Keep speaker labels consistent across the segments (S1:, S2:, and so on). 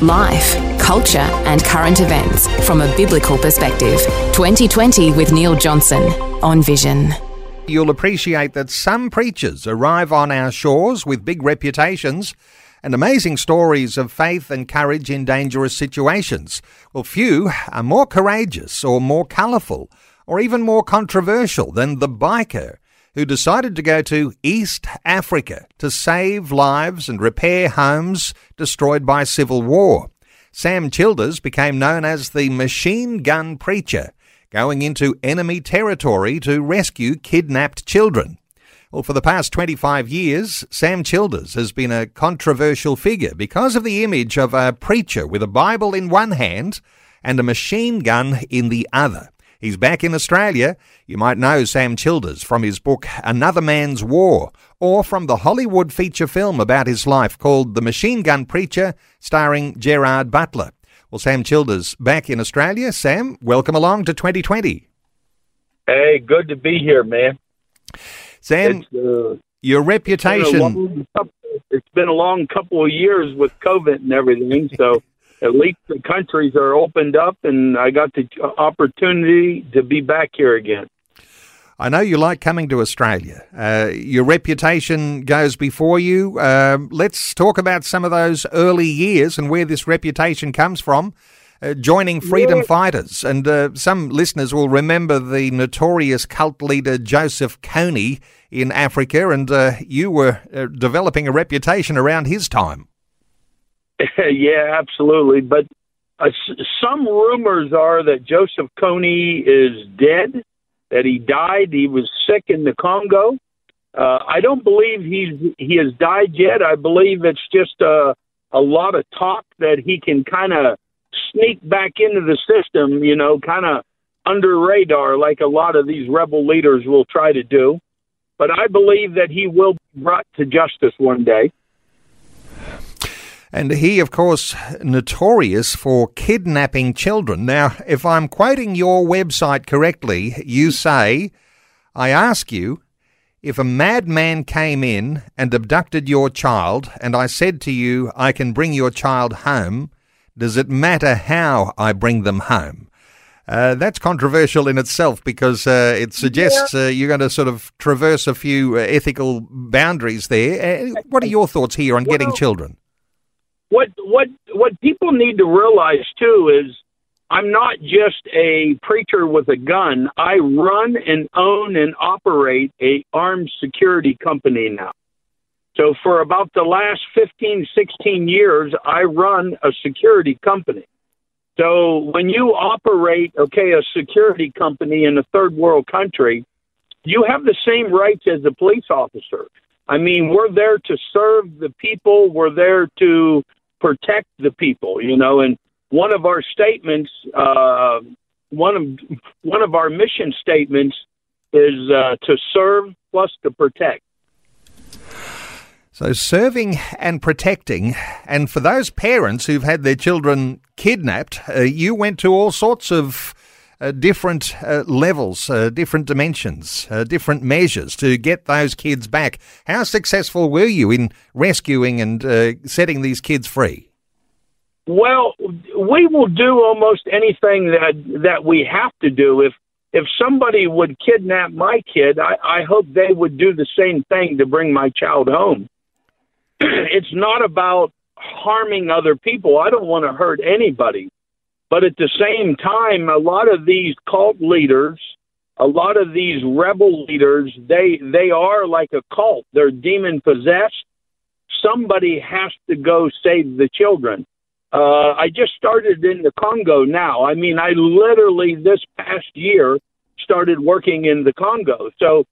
S1: Life, culture, and current events from a biblical perspective. 2020 with Neil Johnson on Vision.
S2: You'll appreciate that some preachers arrive on our shores with big reputations and amazing stories of faith and courage in dangerous situations. Well, few are more courageous or more colourful or even more controversial than the biker who decided to go to East Africa to save lives and repair homes destroyed by civil war. Sam Childers became known as the machine gun preacher, going into enemy territory to rescue kidnapped children. Well, for the past 25 years, Sam Childers has been a controversial figure because of the image of a preacher with a Bible in one hand and a machine gun in the other. He's back in Australia. You might know Sam Childers from his book Another Man's War, or from the Hollywood feature film about his life called The Machine Gun Preacher, starring Gerard Butler. Well, Sam Childers back in Australia. Sam, welcome along to 2020.
S3: Hey, good to be here, man.
S2: Sam, uh, your reputation.
S3: It's been, it's been a long couple of years with COVID and everything, so at least the countries are opened up, and I got the opportunity to be back here again.
S2: I know you like coming to Australia. Uh, your reputation goes before you. Uh, let's talk about some of those early years and where this reputation comes from. Uh, joining freedom yeah. fighters. And uh, some listeners will remember the notorious cult leader Joseph Kony in Africa, and uh, you were uh, developing a reputation around his time.
S3: yeah, absolutely. But uh, some rumors are that Joseph Kony is dead, that he died. He was sick in the Congo. Uh, I don't believe he's he has died yet. I believe it's just a a lot of talk that he can kind of sneak back into the system. You know, kind of under radar, like a lot of these rebel leaders will try to do. But I believe that he will be brought to justice one day.
S2: And he, of course, notorious for kidnapping children. Now, if I'm quoting your website correctly, you say, I ask you, if a madman came in and abducted your child, and I said to you, I can bring your child home, does it matter how I bring them home? Uh, that's controversial in itself because uh, it suggests uh, you're going to sort of traverse a few uh, ethical boundaries there. Uh, what are your thoughts here on well, getting children?
S3: What what what people need to realize too is I'm not just a preacher with a gun. I run and own and operate a armed security company now. So for about the last 15, 16 years, I run a security company. So when you operate, okay, a security company in a third world country, you have the same rights as a police officer. I mean, we're there to serve the people. We're there to protect the people, you know, and one of our statements, uh, one of one of our mission statements is uh, to serve plus to protect.
S2: So, serving and protecting, and for those parents who've had their children kidnapped, uh, you went to all sorts of uh, different uh, levels, uh, different dimensions, uh, different measures to get those kids back. How successful were you in rescuing and uh, setting these kids free?
S3: Well, we will do almost anything that that we have to do. If if somebody would kidnap my kid, I, I hope they would do the same thing to bring my child home. it's not about harming other people. I don't want to hurt anybody. But at the same time, a lot of these cult leaders, a lot of these rebel leaders, they they are like a cult. They're demon possessed. Somebody has to go save the children. Uh, I just started in the Congo now. I mean, I literally this past year started working in the Congo. So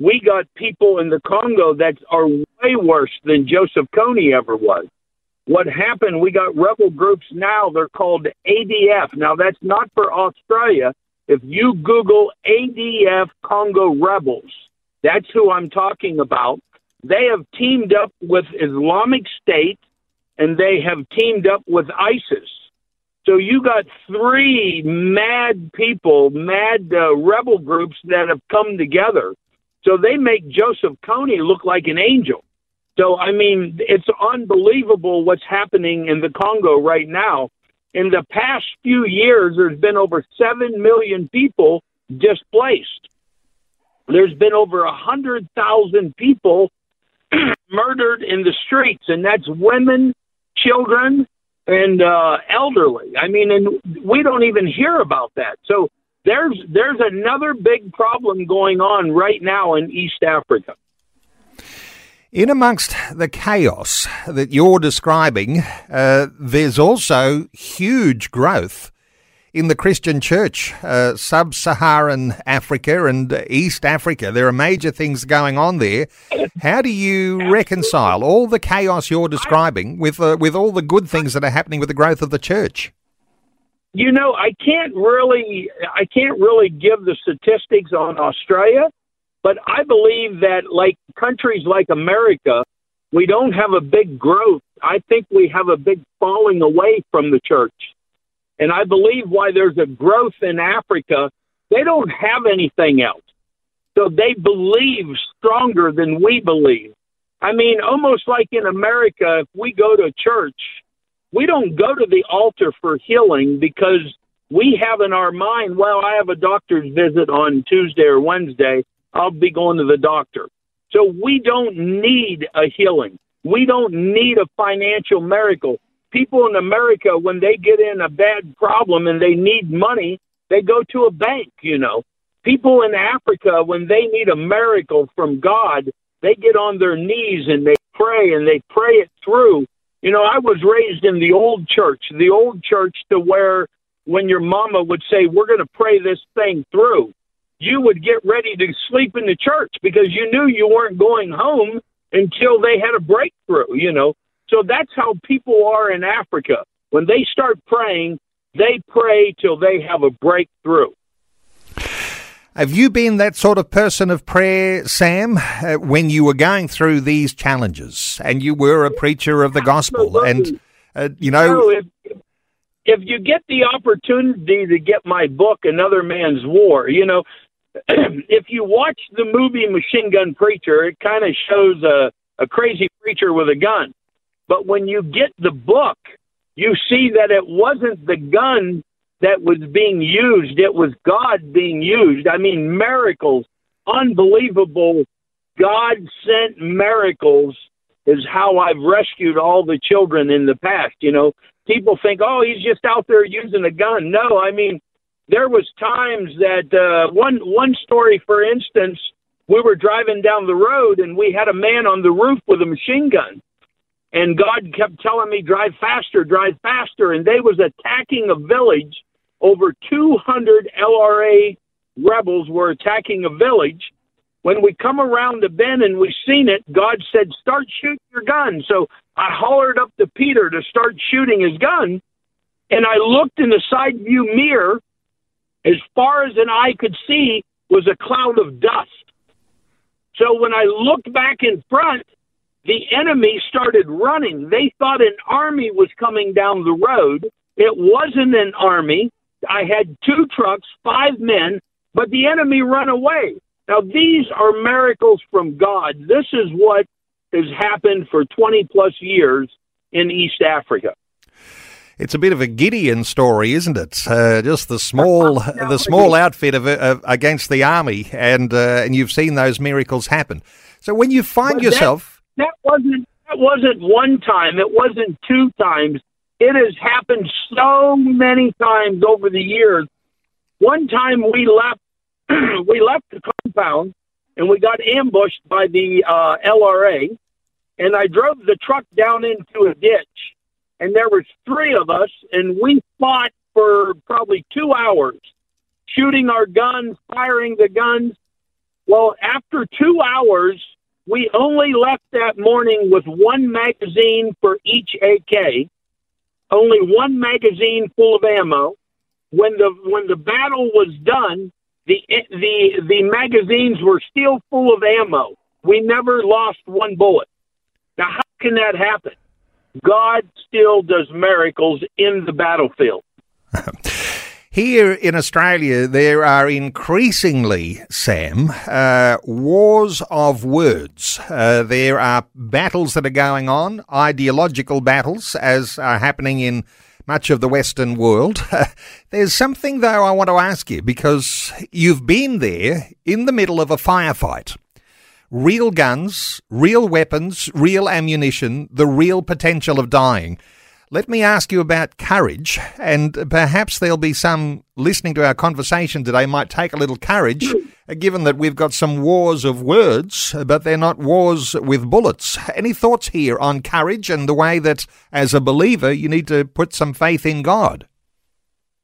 S3: we got people in the Congo that are way worse than Joseph Kony ever was what happened, we got rebel groups now. They're called ADF. Now, that's not for Australia. If you Google ADF Congo rebels, that's who I'm talking about. They have teamed up with Islamic State and they have teamed up with ISIS. So you got three mad people, mad uh, rebel groups that have come together. So they make Joseph Kony look like an angel. So I mean, it's unbelievable what's happening in the Congo right now. In the past few years, there's been over seven million people displaced. There's been over a hundred thousand people murdered in the streets, and that's women, children, and uh, elderly. I mean, and we don't even hear about that. So there's there's another big problem going on right now in East Africa.
S2: In amongst the chaos that you're describing, uh, there's also huge growth in the Christian church, uh, sub Saharan Africa and East Africa. There are major things going on there. How do you reconcile all the chaos you're describing with, uh, with all the good things that are happening with the growth of the church?
S3: You know, I can't really, I can't really give the statistics on Australia, but I believe that like countries like America, we don't have a big growth. I think we have a big falling away from the church. And I believe why there's a growth in Africa, they don't have anything else. So they believe stronger than we believe. I mean, almost like in America, if we go to church, we don't go to the altar for healing because we have in our mind, well, I have a doctor's visit on Tuesday or Wednesday. I'll be going to the doctor. So we don't need a healing. We don't need a financial miracle people in America, when they get in a bad problem and they need money, they go to a bank, you know. People in Africa, when they need a miracle from God, they get on their knees and they pray and they pray it through. You know, I was raised in the old church, the old church to where when your mama would say, We're going to pray this thing through, you would get ready to sleep in the church because you knew you weren't going home until they had a breakthrough, you know. So that's how people are in Africa. When they start praying, they pray till they have a breakthrough.
S2: Have you been that sort of person of prayer, Sam, uh, when you were going through these challenges and you were a preacher of the gospel? And, uh, you know.
S3: if, if you get the opportunity to get my book, Another Man's War, you know, if you watch the movie Machine Gun Preacher, it kind of shows a, a crazy preacher with a gun. But when you get the book, you see that it wasn't the gun that was being used, it was God being used. I mean, miracles, unbelievable God sent miracles is how I've rescued all the children in the past. You know, people think, oh, he's just out there using a gun. No, I mean, there was times that uh, one one story, for instance, we were driving down the road and we had a man on the roof with a machine gun and God kept telling me drive faster, drive faster, and they was attacking a village. Over 200 LRA rebels were attacking a village. When we come around the bend and we seen it, God said, "Start shooting your gun." So I hollered up to Peter to start shooting his gun, and I looked in the side view mirror. As far as an eye could see was a cloud of dust. So when I looked back in front, the enemy started running. They thought an army was coming down the road. It wasn't an army. I had two trucks, five men, but the enemy run away. Now, these are miracles from God. This is what has happened for 20 plus years in East Africa.
S2: It's a bit of a Gideon story, isn't it? Uh, just the small, the small outfit of, of against the army, and uh, and you've seen those miracles happen. So when you find yourself,
S3: that wasn't that wasn't one time. It wasn't two times. It has happened so many times over the years. One time we left we left the compound and we got ambushed by the uh, LRA, and I drove the truck down into a ditch, and there was three of us, and we fought for probably two hours, shooting our guns, firing the guns. Well, after two hours, we only left that morning with one magazine for each AK, only one magazine full of ammo. when the when the battle was done, the the the magazines were still full of ammo. We never lost one bullet. Now, how can that happen? God still does miracles in the battlefield.
S2: Here in Australia, there are increasingly, Sam, uh, wars of words. Uh, there are battles that are going on, ideological battles, as are happening in much of the Western world. There's something, though, I want to ask you because you've been there in the middle of a firefight. Real guns, real weapons, real ammunition, the real potential of dying. Let me ask you about courage, and perhaps there'll be some listening to our conversation today might take a little courage, uh, given that we've got some wars of words, but they're not wars with bullets. Any thoughts here on courage and the way that, as a believer, you need to put some faith in God?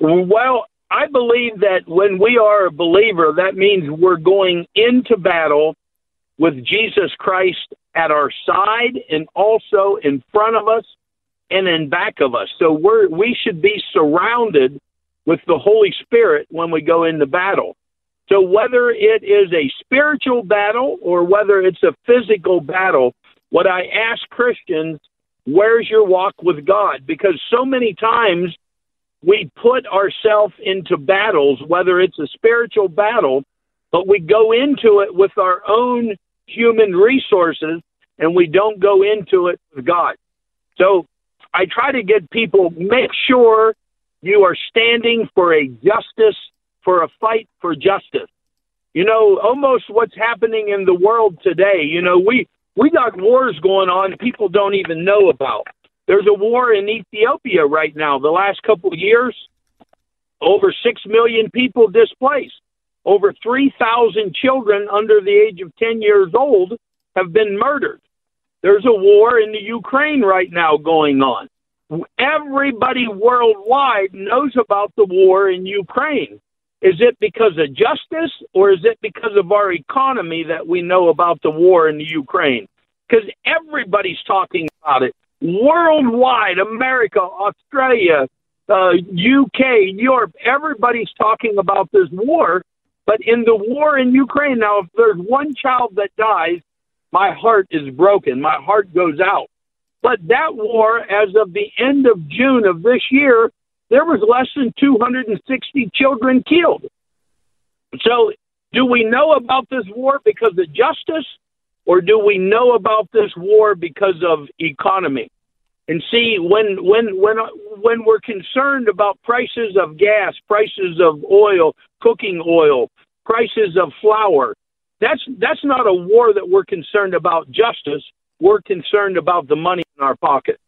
S3: Well, I believe that when we are a believer, that means we're going into battle with Jesus Christ at our side and also in front of us and in back of us. So we're we should be surrounded with the Holy Spirit when we go into battle. So whether it is a spiritual battle or whether it's a physical battle, what I ask Christians, where's your walk with God? Because so many times we put ourselves into battles, whether it's a spiritual battle, but we go into it with our own human resources and we don't go into it with God. So I try to get people make sure you are standing for a justice, for a fight for justice. You know, almost what's happening in the world today. You know, we we got wars going on people don't even know about. There's a war in Ethiopia right now. The last couple of years, over six million people displaced. Over 3,000 children under the age of 10 years old have been murdered. There's a war in the Ukraine right now going on. Everybody worldwide knows about the war in Ukraine. Is it because of justice or is it because of our economy that we know about the war in the Ukraine? Because everybody's talking about it. Worldwide, America, Australia, uh, UK, Europe, everybody's talking about this war. But in the war in Ukraine, now, if there's one child that dies, my heart is broken. My heart goes out. But that war, as of the end of June of this year, there was less than 260 children killed. So, do we know about this war because of justice, or do we know about this war because of economy? And see, when when when when we're concerned about prices of gas, prices of oil, cooking oil, prices of flour, that's that's not a war that we're concerned about justice. We're concerned about the money in our pocket.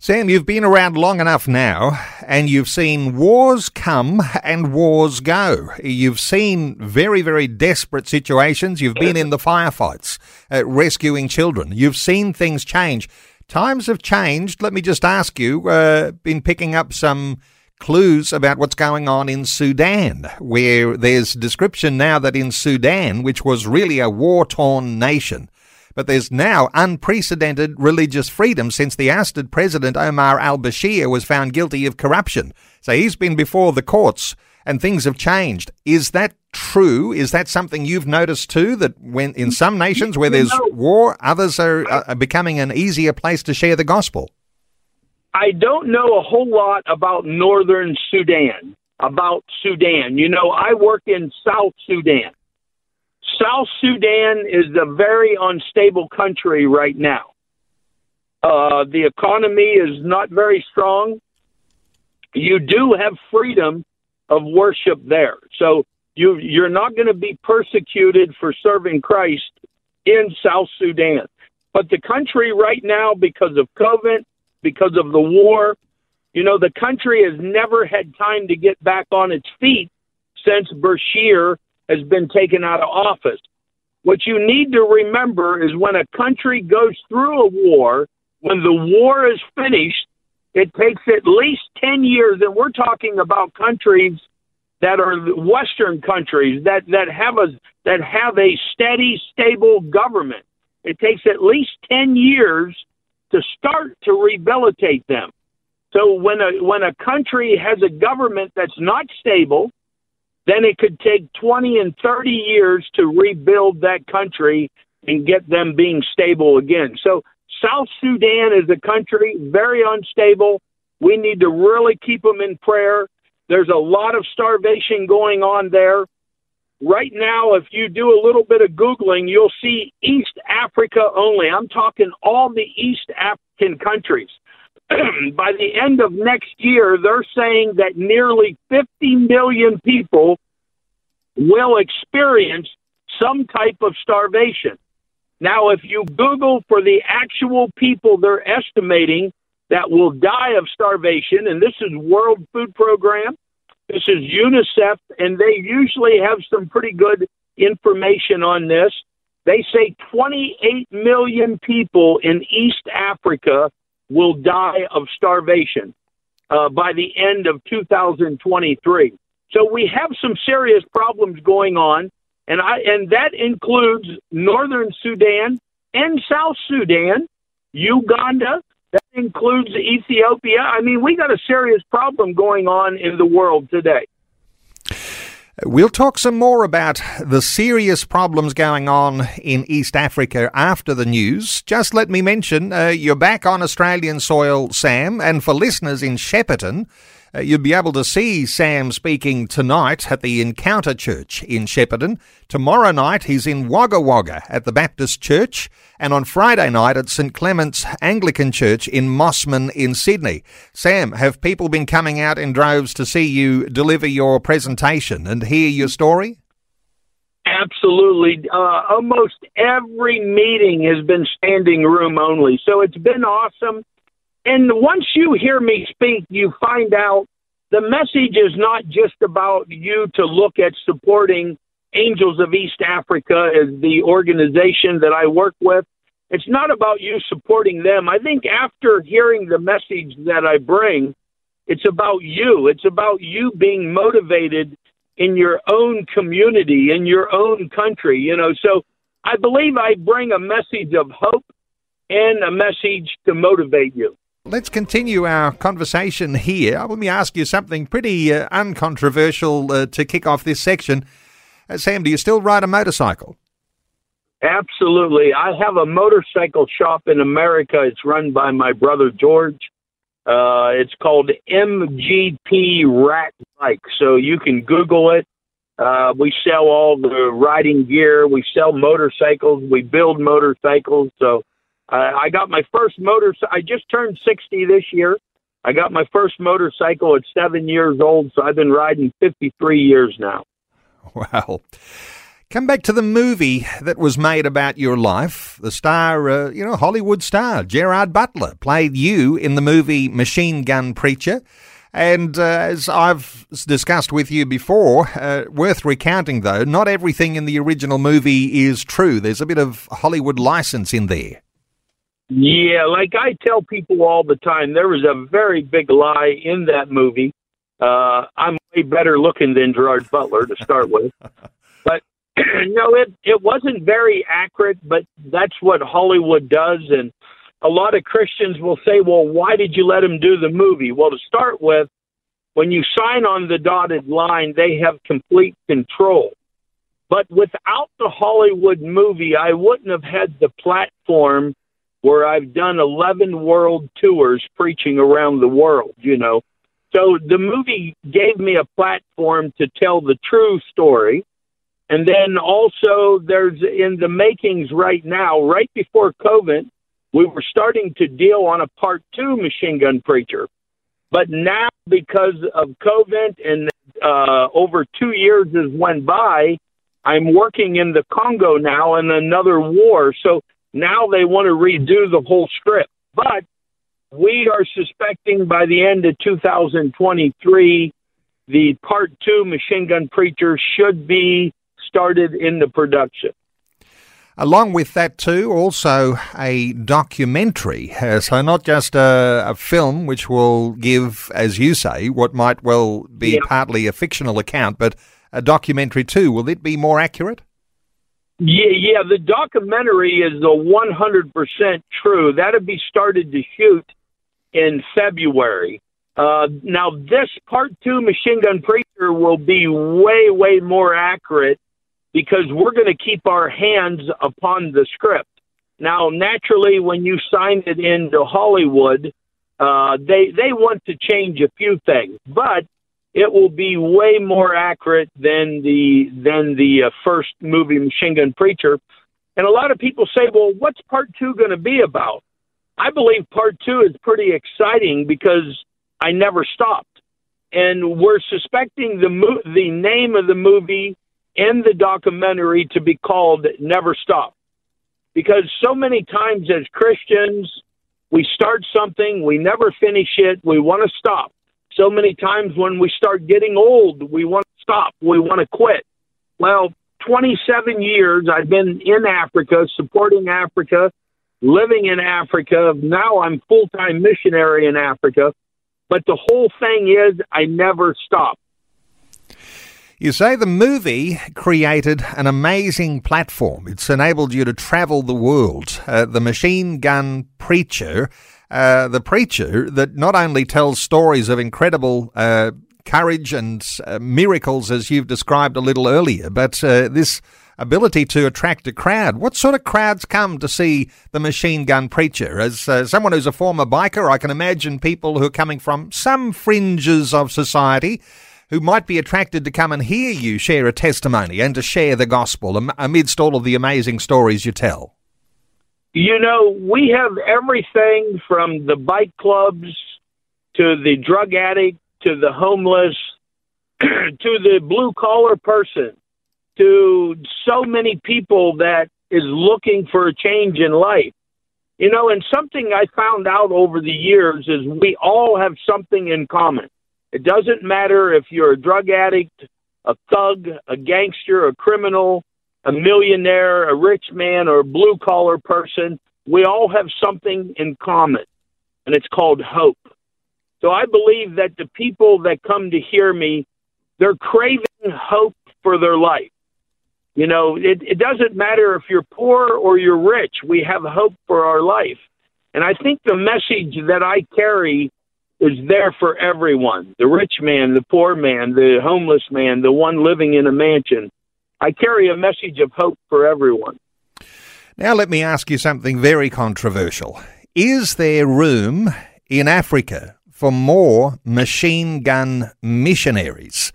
S2: Sam, you've been around long enough now, and you've seen wars come and wars go. You've seen very, very desperate situations. You've been in the firefights, uh, rescuing children. You've seen things change. Times have changed. Let me just ask you, uh, been picking up some clues about what's going on in Sudan, where there's description now that in Sudan, which was really a war torn nation, but there's now unprecedented religious freedom since the ousted president Omar al Bashir was found guilty of corruption. So he's been before the courts and things have changed. Is that true? Is that something you've noticed too? That when in some nations where there's war, others are, are becoming an easier place to share the gospel?
S3: I don't know a whole lot about northern Sudan, about Sudan. You know, I work in South Sudan. South Sudan is a very unstable country right now. Uh, the economy is not very strong. You do have freedom of worship there. So you, you're not going to be persecuted for serving Christ in South Sudan. But the country right now, because of COVID, because of the war. You know, the country has never had time to get back on its feet since Bashir has been taken out of office. What you need to remember is when a country goes through a war, when the war is finished, it takes at least 10 years, and we're talking about countries that are Western countries that, that have a that have a steady, stable government. It takes at least 10 years to start to rehabilitate them. So when a when a country has a government that's not stable, then it could take 20 and 30 years to rebuild that country and get them being stable again. So South Sudan is a country very unstable. We need to really keep them in prayer. There's a lot of starvation going on there. Right now, if you do a little bit of Googling, you'll see East Africa only. I'm talking all the East African countries. By the end of next year, they're saying that nearly 50 million people will experience some type of starvation. Now, if you Google for the actual people they're estimating that will die of starvation, and this is World Food Program, this is UNICEF, and they usually have some pretty good information on this. They say 28 million people in East Africa will die of starvation uh, by the end of 2023. So we have some serious problems going on, and I and that includes northern Sudan and South Sudan, Uganda, that includes Ethiopia. I mean, we got a serious problem going on in the world today.
S2: We'll talk some more about the serious problems going on in East Africa after the news. Just let me mention uh, you're back on Australian soil, Sam, and for listeners in Shepparton, uh, you'll be able to see Sam speaking tonight at the Encounter Church in Shepparton. Tomorrow night he's in Wagga Wagga at the Baptist Church, and on Friday night at St Clement's Anglican Church in Mosman in Sydney. Sam, have people been coming out in droves to see you deliver your presentation and hear your story?
S3: Absolutely. Uh, almost every meeting has been standing room only. So it's been awesome. And once you hear me speak, you find out the message is not just about you to look at supporting Angels of East Africa as the organization that I work with. It's not about you supporting them. I think after hearing the message that I bring, it's about you. It's about you being motivated in your own community, in your own country, you know. So I believe I bring a message of hope and a message to motivate you.
S2: Let's continue our conversation here. Let me ask you something pretty uh, uncontroversial uh, to kick off this section. Uh, Sam, do you still ride a motorcycle?
S3: Absolutely. I have a motorcycle shop in America. It's run by my brother George. Uh, it's called MGP Rat Bike. So you can Google it. Uh, we sell all the riding gear. We sell motorcycles. We build motorcycles. So uh, I got my first motor. I just turned 60 this year. I got my first motorcycle at seven years old, so I've been riding 53 years now.
S2: Wow. Come back to the movie that was made about your life. The star, uh, you know, Hollywood star, Gerard Butler, played you in the movie Machine Gun Preacher. And uh, as I've discussed with you before, uh, worth recounting though, not everything in the original movie is true. There's a bit of Hollywood license in there.
S3: Yeah, like I tell people all the time, there was a very big lie in that movie. Uh, I'm way better looking than Gerard Butler to start with, but no, it it wasn't very accurate. But that's what Hollywood does, and a lot of Christians will say, "Well, why did you let him do the movie?" Well, to start with, when you sign on the dotted line, they have complete control. But without the Hollywood movie, I wouldn't have had the platform where I've done 11 world tours preaching around the world, you know. So the movie gave me a platform to tell the true story. And then also, there's in the makings right now, right before COVID, we were starting to deal on a part two machine gun preacher. But now, because of COVID and uh, over two years has went by, I'm working in the Congo now in another war. So now they want to redo the whole script. But we are suspecting by the end of 2023, the part two Machine Gun Preacher should be started in the production.
S2: Along with that, too, also a documentary. Uh, so, not just a, a, film which will give, as you say, what might well be yeah. partly a fictional account, but a documentary too. Will it be more accurate?
S3: Yeah, yeah. The documentary is a 100% true. That'll be started to shoot in February. Uh, now, this part two Machine Gun Preacher will be way, way more accurate because we're going to keep our hands upon the script. Now, naturally, when you sign it into Hollywood, uh, they they want to change a few things, but it will be way more accurate than the than the uh, first movie, Machine Gun Preacher. And a lot of people say, "Well, what's part two going to be about?" I believe part two is pretty exciting because I never stopped, and we're suspecting the mo- the name of the movie and the documentary to be called Never Stop, because so many times as Christians we start something, we never finish it, we want to stop. So many times when we start getting old, we want to stop, we want to quit. Well, 27 years I've been in Africa, supporting Africa, living in Africa. Now I'm full time missionary in Africa. But the whole thing is, I never stop.
S2: You say the movie created an amazing platform. It's enabled you to travel the world. Uh, the Machine Gun Preacher, uh, the preacher that not only tells stories of incredible uh, courage and uh, miracles, as you've described a little earlier, but uh, this ability to attract a crowd. What sort of crowds come to see the Machine Gun Preacher? As uh, someone who's a former biker, I can imagine people who are coming from some fringes of society who might be attracted to come and hear you share a testimony and to share the gospel amidst all of the amazing stories you tell?
S3: You know, we have everything from the bike clubs to the drug addict to the homeless to the blue collar person to so many people that is looking for a change in life. You know, and something I found out over the years is we all have something in common. It doesn't matter if you're a drug addict, a thug, a gangster, a criminal, a millionaire, a rich man, or a blue collar person. We all have something in common, and it's called hope. So I believe that the people that come to hear me, they're craving hope for their life. You know, it, it doesn't matter if you're poor or you're rich, we have hope for our life. And I think the message that I carry is there for everyone the rich man, the poor man, the homeless man, the one living in a mansion. I carry a message of hope for everyone.
S2: Now, let me ask you something very controversial. Is there room in Africa for more machine gun missionaries?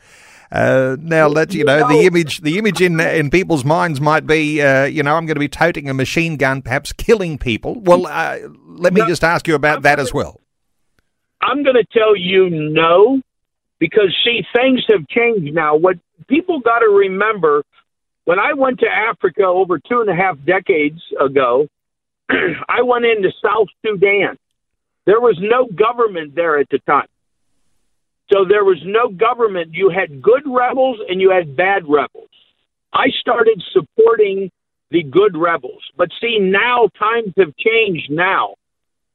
S2: Uh, now that you know the image, the image in in people's minds might be, uh, you know, I'm going to be toting a machine gun, perhaps killing people. Well, uh, let me no, just ask you about that as well.
S3: I'm going to tell you no, because see, things have changed now. What people got to remember when I went to Africa over two and a half decades ago, I went into South Sudan. There was no government there at the time. So there was no government. You had good rebels and you had bad rebels. I started supporting the good rebels. But see, now times have changed now.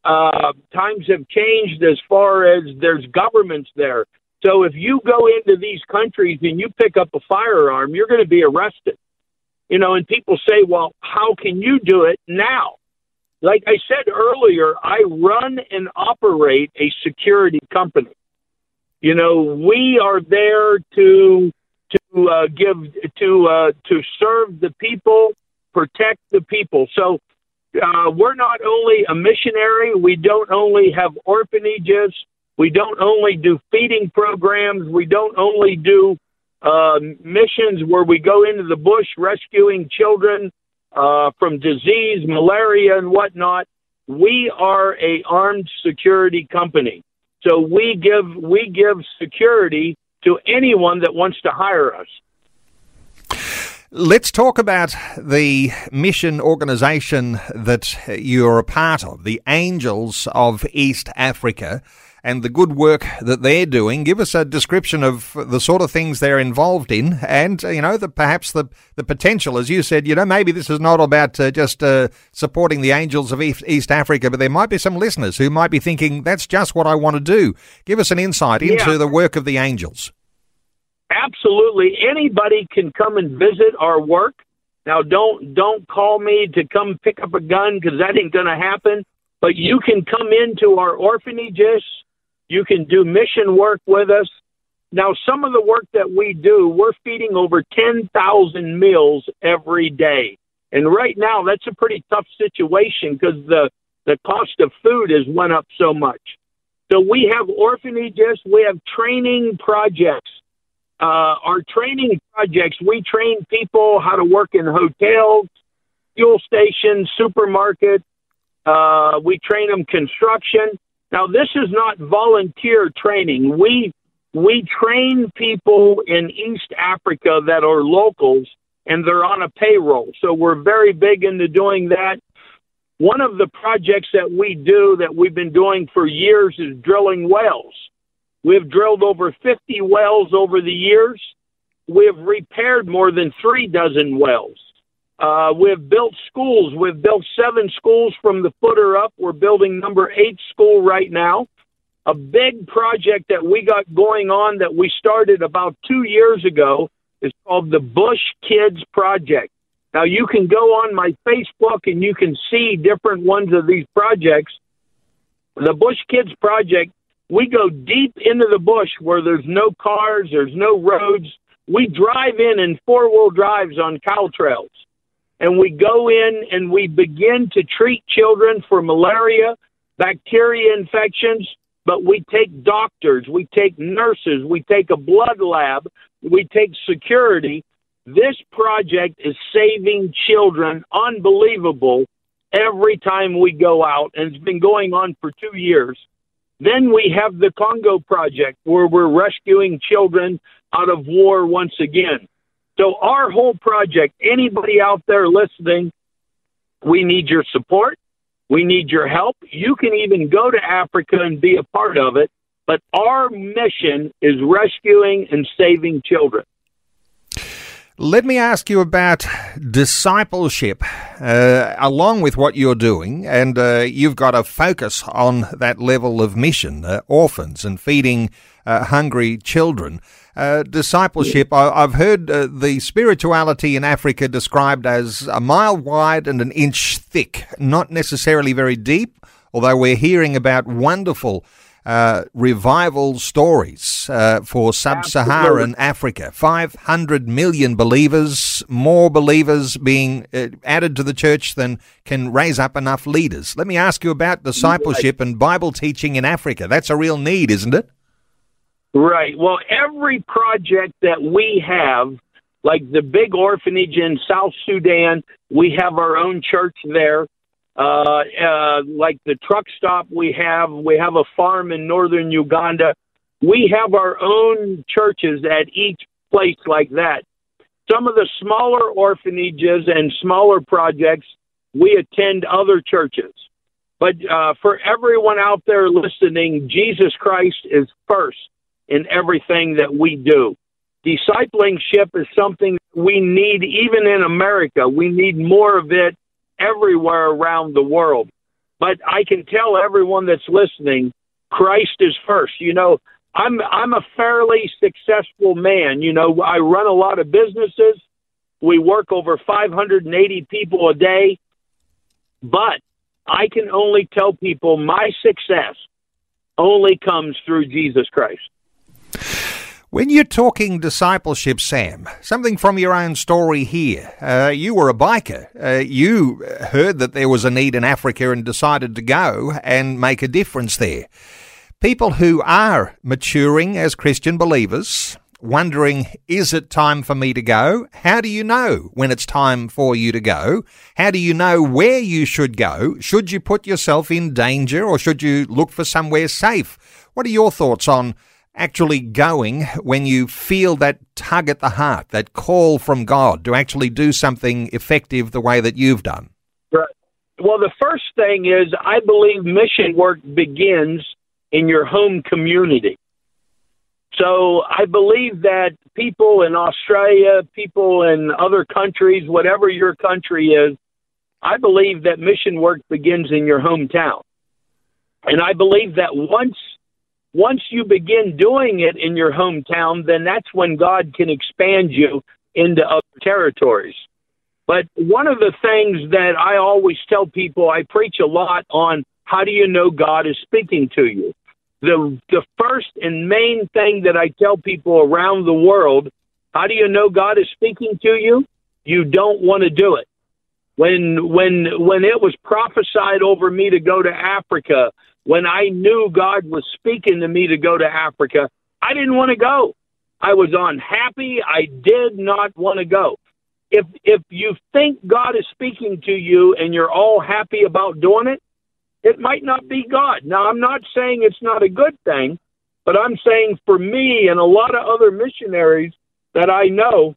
S3: Uh, times have changed as far as there's governments there. So if you go into these countries and you pick up a firearm, you're going to be arrested. You know, and people say, well, how can you do it now? Like I said earlier, I run and operate a security company. You know, we are there to to uh, give to uh, to serve the people, protect the people. So uh, we're not only a missionary, we don't only have orphanages, we don't only do feeding programs, we don't only do uh, missions where we go into the bush rescuing children uh, from disease, malaria, and whatnot. We are a armed security company, so we give we give security to anyone that wants to hire us.
S2: Let's talk about the mission organisation that you're a part of, the Angels of East Africa, and the good work that they're doing. Give us a description of the sort of things they're involved in, and you know, the, perhaps the the potential, as you said. You know, maybe this is not about uh, just uh, supporting the Angels of East Africa, but there might be some listeners who might be thinking that's just what I want to do. Give us an insight into yeah. the work of the Angels.
S3: Absolutely, anybody can come and visit our work. Now, don't don't call me to come pick up a gun because that ain't going to happen. But you can come into our orphanages. You can do mission work with us. Now, some of the work that we do, we're feeding over 10,000 meals every day. And right now, that's a pretty tough situation because the, the cost of food has went up so much. So we have orphanages, we have training projects. Uh, our training projects, we train people how to work in hotels, fuel stations, supermarkets. Uh, we train them construction. Now, this is not volunteer training. We we train people in East Africa that are locals and they're on a payroll. So we're very big into doing that. One of the projects that we do that we've been doing for years is drilling wells. We've drilled over 50 wells over the years. We've repaired more than three dozen wells. Uh, we've built schools. We've built seven schools from the footer up. We're building number eight school right now a big project that we got going on that we started about two years ago is called the Bush Kids Project. Now you can go on my Facebook and you can see different ones of these projects. The Bush Kids Project, we go deep into the bush where there's no cars, there's no roads. We drive in in four wheel drives on cow trails. And we go in and we begin to treat children for malaria, bacteria infections, but we take doctors, we take nurses, we take a blood lab, we take security. This project is saving children unbelievable every time we go out, and it's been going on for two years. Then we have the Congo Project, where we're rescuing children out of war once again. So, our whole project, anybody out there listening, we need your support. We need your help. You can even go to Africa and be a part of it. But our mission is rescuing and saving children.
S2: Let me ask you about discipleship, uh, along with what you're doing, and uh, you've got a focus on that level of mission, uh, orphans and feeding uh, hungry children. Uh, discipleship, I, have heard uh, the spirituality in Africa described as a mile wide and an inch thick, not necessarily very deep, although we're hearing about wonderful uh, revival stories uh, for sub Saharan Africa. 500 million believers, more believers being uh, added to the church than can raise up enough leaders. Let me ask you about discipleship and Bible teaching in Africa. That's a real need, isn't it?
S3: Right. Well, every project that we have, like the big orphanage in South Sudan, we have our own church there uh, uh, like the truck stop we have. We have a farm in northern Uganda. We have our own churches at each place like that. Some of the smaller orphanages and smaller projects, we attend other churches. But uh, for everyone out there listening, Jesus Christ is first in everything that we do. Discipleship is something we need even in America. We need more of it everywhere around the world. But I can tell everyone that's listening, Christ is first. You know, I'm I'm a fairly successful man. You know, I run a lot of businesses. We work over 580 people a day. But I can only tell people my success only comes through Jesus Christ.
S2: When you're talking discipleship, Sam, something from your own story here. Uh, you were a biker. Uh, you heard that there was a need in Africa and decided to go and make a difference there. People who are maturing as Christian believers, wondering, is it time for me to go? How do you know when it's time for you to go? How do you know where you should go? Should you put yourself in danger or should you look for somewhere safe? What are your thoughts on actually going when you feel that tug at the heart, that call from God to actually do something effective the way that you've done?
S3: Right. Well, the first thing is I believe mission work begins in your home community. So I believe that people in Australia, people in other countries, whatever your country is, I believe that mission work begins in your hometown. And I believe that once once you begin doing it in your hometown, then that's when God can expand you into other territories. But one of the things that I always tell people, I preach a lot on how do you know God is speaking to you? The, the first and main thing that I tell people around the world how do you know God is speaking to you? You don't want to do it. When when when it was prophesied over me to go to Africa, when I knew God was speaking to me to go to Africa, I didn't want to go. I was unhappy. I did not want to go. If if you think God is speaking to you and you're all happy about doing it, it might not be God. Now I'm not saying it's not a good thing, but I'm saying for me and a lot of other missionaries that I know,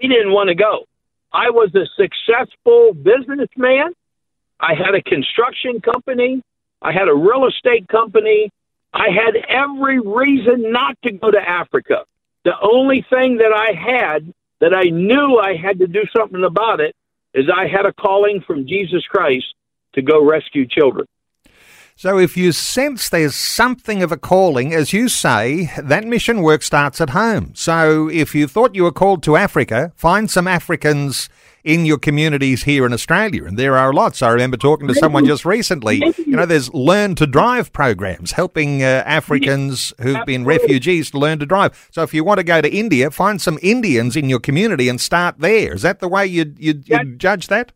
S3: we didn't want to go. I was a successful businessman. I had a construction company. I had a real estate company. I had every reason not to go to Africa. The only thing that I had that I knew I had to do something about it is I had a calling from Jesus Christ to go rescue children.
S2: So, if you sense there's something of a calling, as you say, that mission work starts at home. So, if you thought you were called to Africa, find some Africans in your communities here in Australia, and there are lots. I remember talking to someone just recently. You know, there's learn to drive programs helping uh, Africans who've been refugees to learn to drive. So, if you want to go to India, find some Indians in your community and start there. Is that the way you'd, you'd, you'd judge that?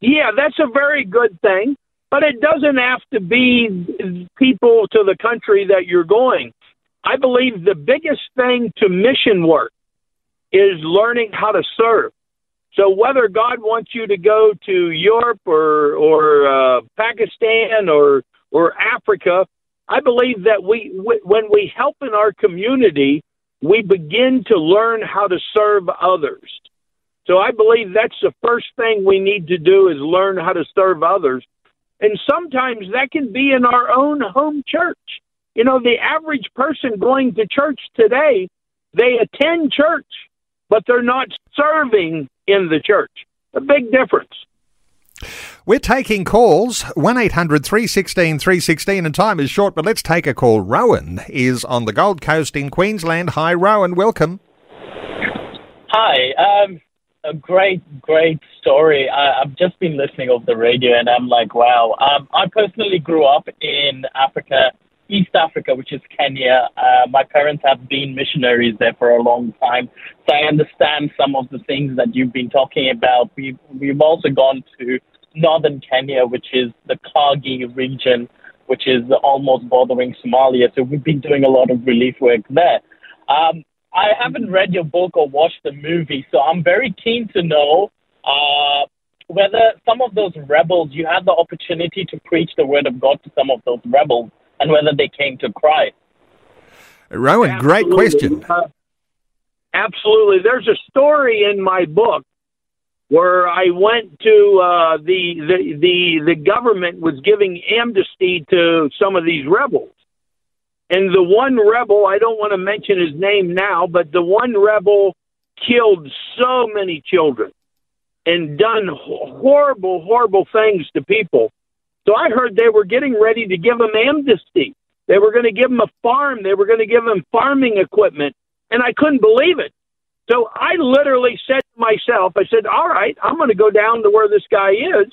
S3: Yeah, that's a very good thing. But it doesn't have to be people to the country that you're going. I believe the biggest thing to mission work is learning how to serve. So whether God wants you to go to Europe or or uh, Pakistan or or Africa, I believe that we when we help in our community, we begin to learn how to serve others. So I believe that's the first thing we need to do is learn how to serve others. And sometimes that can be in our own home church. You know, the average person going to church today, they attend church, but they're not serving in the church. A big difference.
S2: We're taking calls 1 800 316 316, and time is short, but let's take a call. Rowan is on the Gold Coast in Queensland. Hi, Rowan. Welcome.
S4: Hi. Um, a great, great story. I, have just been listening of the radio, and I'm like, wow. Um, I personally grew up in Africa, East Africa, which is Kenya. Uh, my parents have been missionaries there for a long time, so I understand some of the things that you've been talking about. We've we've also gone to northern Kenya, which is the Kargi region, which is almost bordering Somalia. So we've been doing a lot of relief work there. Um, I haven't read your book or watched the movie, so I'm very keen to know uh, whether some of those rebels, you had the opportunity to preach the word of God to some of those rebels, and whether they came to Christ.
S2: Rowan, great question. Uh,
S3: absolutely. There's a story in my book where I went to uh, the, the the the government was giving amnesty to some of these rebels, and the one rebel, I don't want to mention his name now, but the one rebel killed so many children and done horrible, horrible things to people. So I heard they were getting ready to give him amnesty. They were going to give him a farm. They were going to give him farming equipment. And I couldn't believe it. So I literally said to myself, I said, all right, I'm going to go down to where this guy is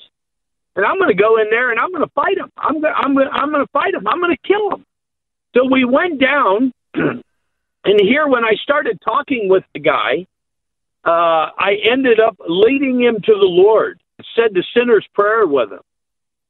S3: and I'm going to go in there and I'm going to fight him. I'm going, I'm going, I'm going to fight him. I'm going to kill him. So we went down, and here when I started talking with the guy, uh, I ended up leading him to the Lord, said the sinner's prayer with him.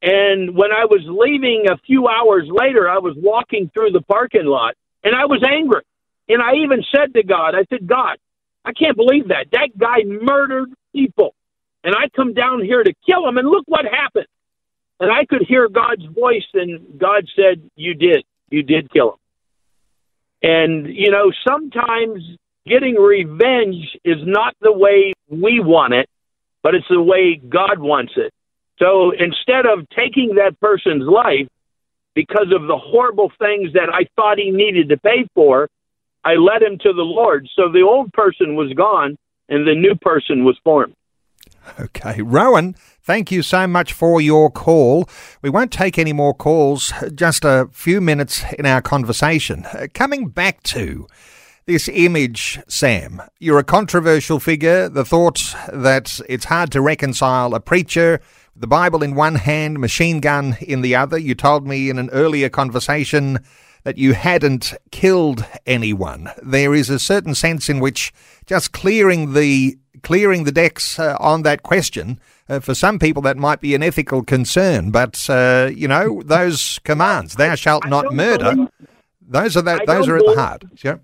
S3: And when I was leaving a few hours later, I was walking through the parking lot and I was angry. And I even said to God, I said, God, I can't believe that. That guy murdered people. And I come down here to kill him, and look what happened. And I could hear God's voice, and God said, You did you did kill him. And, you know, sometimes getting revenge is not the way we want it, but it's the way God wants it. So instead of taking that person's life because of the horrible things that I thought he needed to pay for, I led him to the Lord. So the old person was gone and the new person was formed.
S2: Okay. Rowan, thank you so much for your call. We won't take any more calls, just a few minutes in our conversation. Uh, coming back to this image, Sam, you're a controversial figure. The thought that it's hard to reconcile a preacher the Bible in one hand, machine gun in the other. You told me in an earlier conversation that you hadn't killed anyone. There is a certain sense in which just clearing the clearing the decks uh, on that question uh, for some people that might be an ethical concern, but uh, you know those commands: "Thou shalt not murder." Believe, those are that. Those are at the heart. Yeah.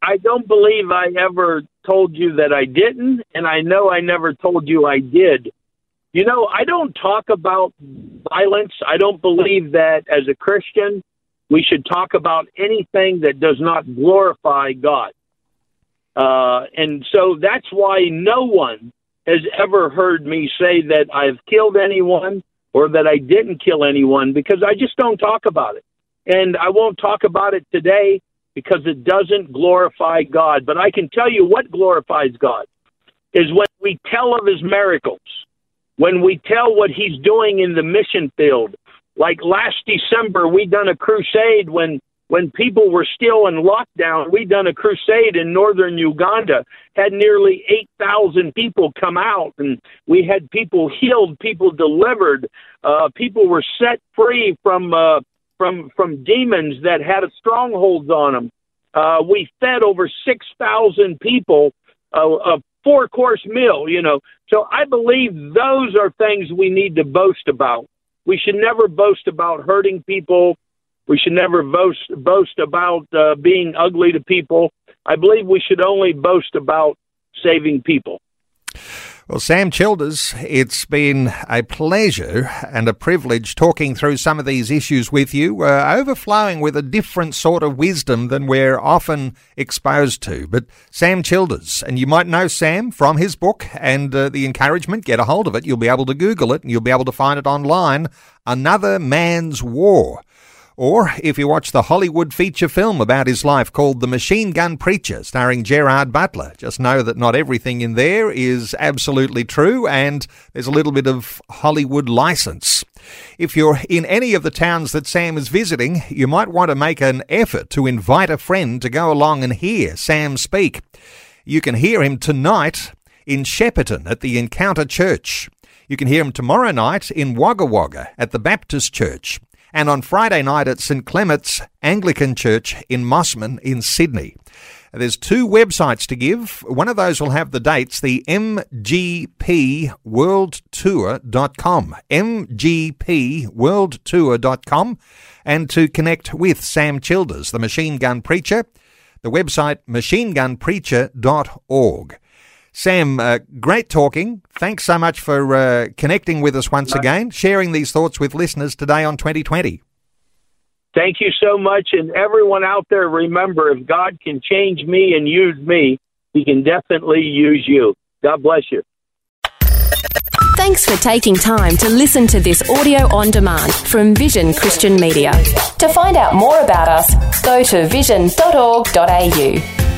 S3: I don't believe I ever told you that I didn't, and I know I never told you I did. You know, I don't talk about violence. I don't believe that as a Christian we should talk about anything that does not glorify God. Uh, and so that's why no one has ever heard me say that I've killed anyone or that I didn't kill anyone because I just don't talk about it. And I won't talk about it today because it doesn't glorify God. But I can tell you what glorifies God is when we tell of his miracles, when we tell what he's doing in the mission field. Like last December, we done a crusade when when people were still in lockdown, we done a crusade in northern Uganda, had nearly 8,000 people come out, and we had people healed, people delivered, uh, people were set free from uh, from from demons that had strongholds on them. Uh, we fed over 6,000 people uh, a four course meal, you know. So I believe those are things we need to boast about. We should never boast about hurting people we should never boast boast about uh, being ugly to people. I believe we should only boast about saving people.
S2: Well, Sam Childers, it's been a pleasure and a privilege talking through some of these issues with you, uh, overflowing with a different sort of wisdom than we're often exposed to. But Sam Childers, and you might know Sam from his book and uh, the encouragement, get a hold of it. You'll be able to Google it and you'll be able to find it online. Another Man's War. Or if you watch the Hollywood feature film about his life called The Machine Gun Preacher, starring Gerard Butler, just know that not everything in there is absolutely true and there's a little bit of Hollywood license. If you're in any of the towns that Sam is visiting, you might want to make an effort to invite a friend to go along and hear Sam speak. You can hear him tonight in Shepparton at the Encounter Church. You can hear him tomorrow night in Wagga Wagga at the Baptist Church and on Friday night at St Clement's Anglican Church in Mosman in Sydney. There's two websites to give. One of those will have the dates, the mgpworldtour.com, mgpworldtour.com, and to connect with Sam Childers, the machine gun preacher, the website machinegunpreacher.org. Sam, uh, great talking. Thanks so much for uh, connecting with us once again, sharing these thoughts with listeners today on 2020.
S3: Thank you so much. And everyone out there, remember if God can change me and use me, he can definitely use you. God bless you.
S1: Thanks for taking time to listen to this audio on demand from Vision Christian Media. To find out more about us, go to vision.org.au.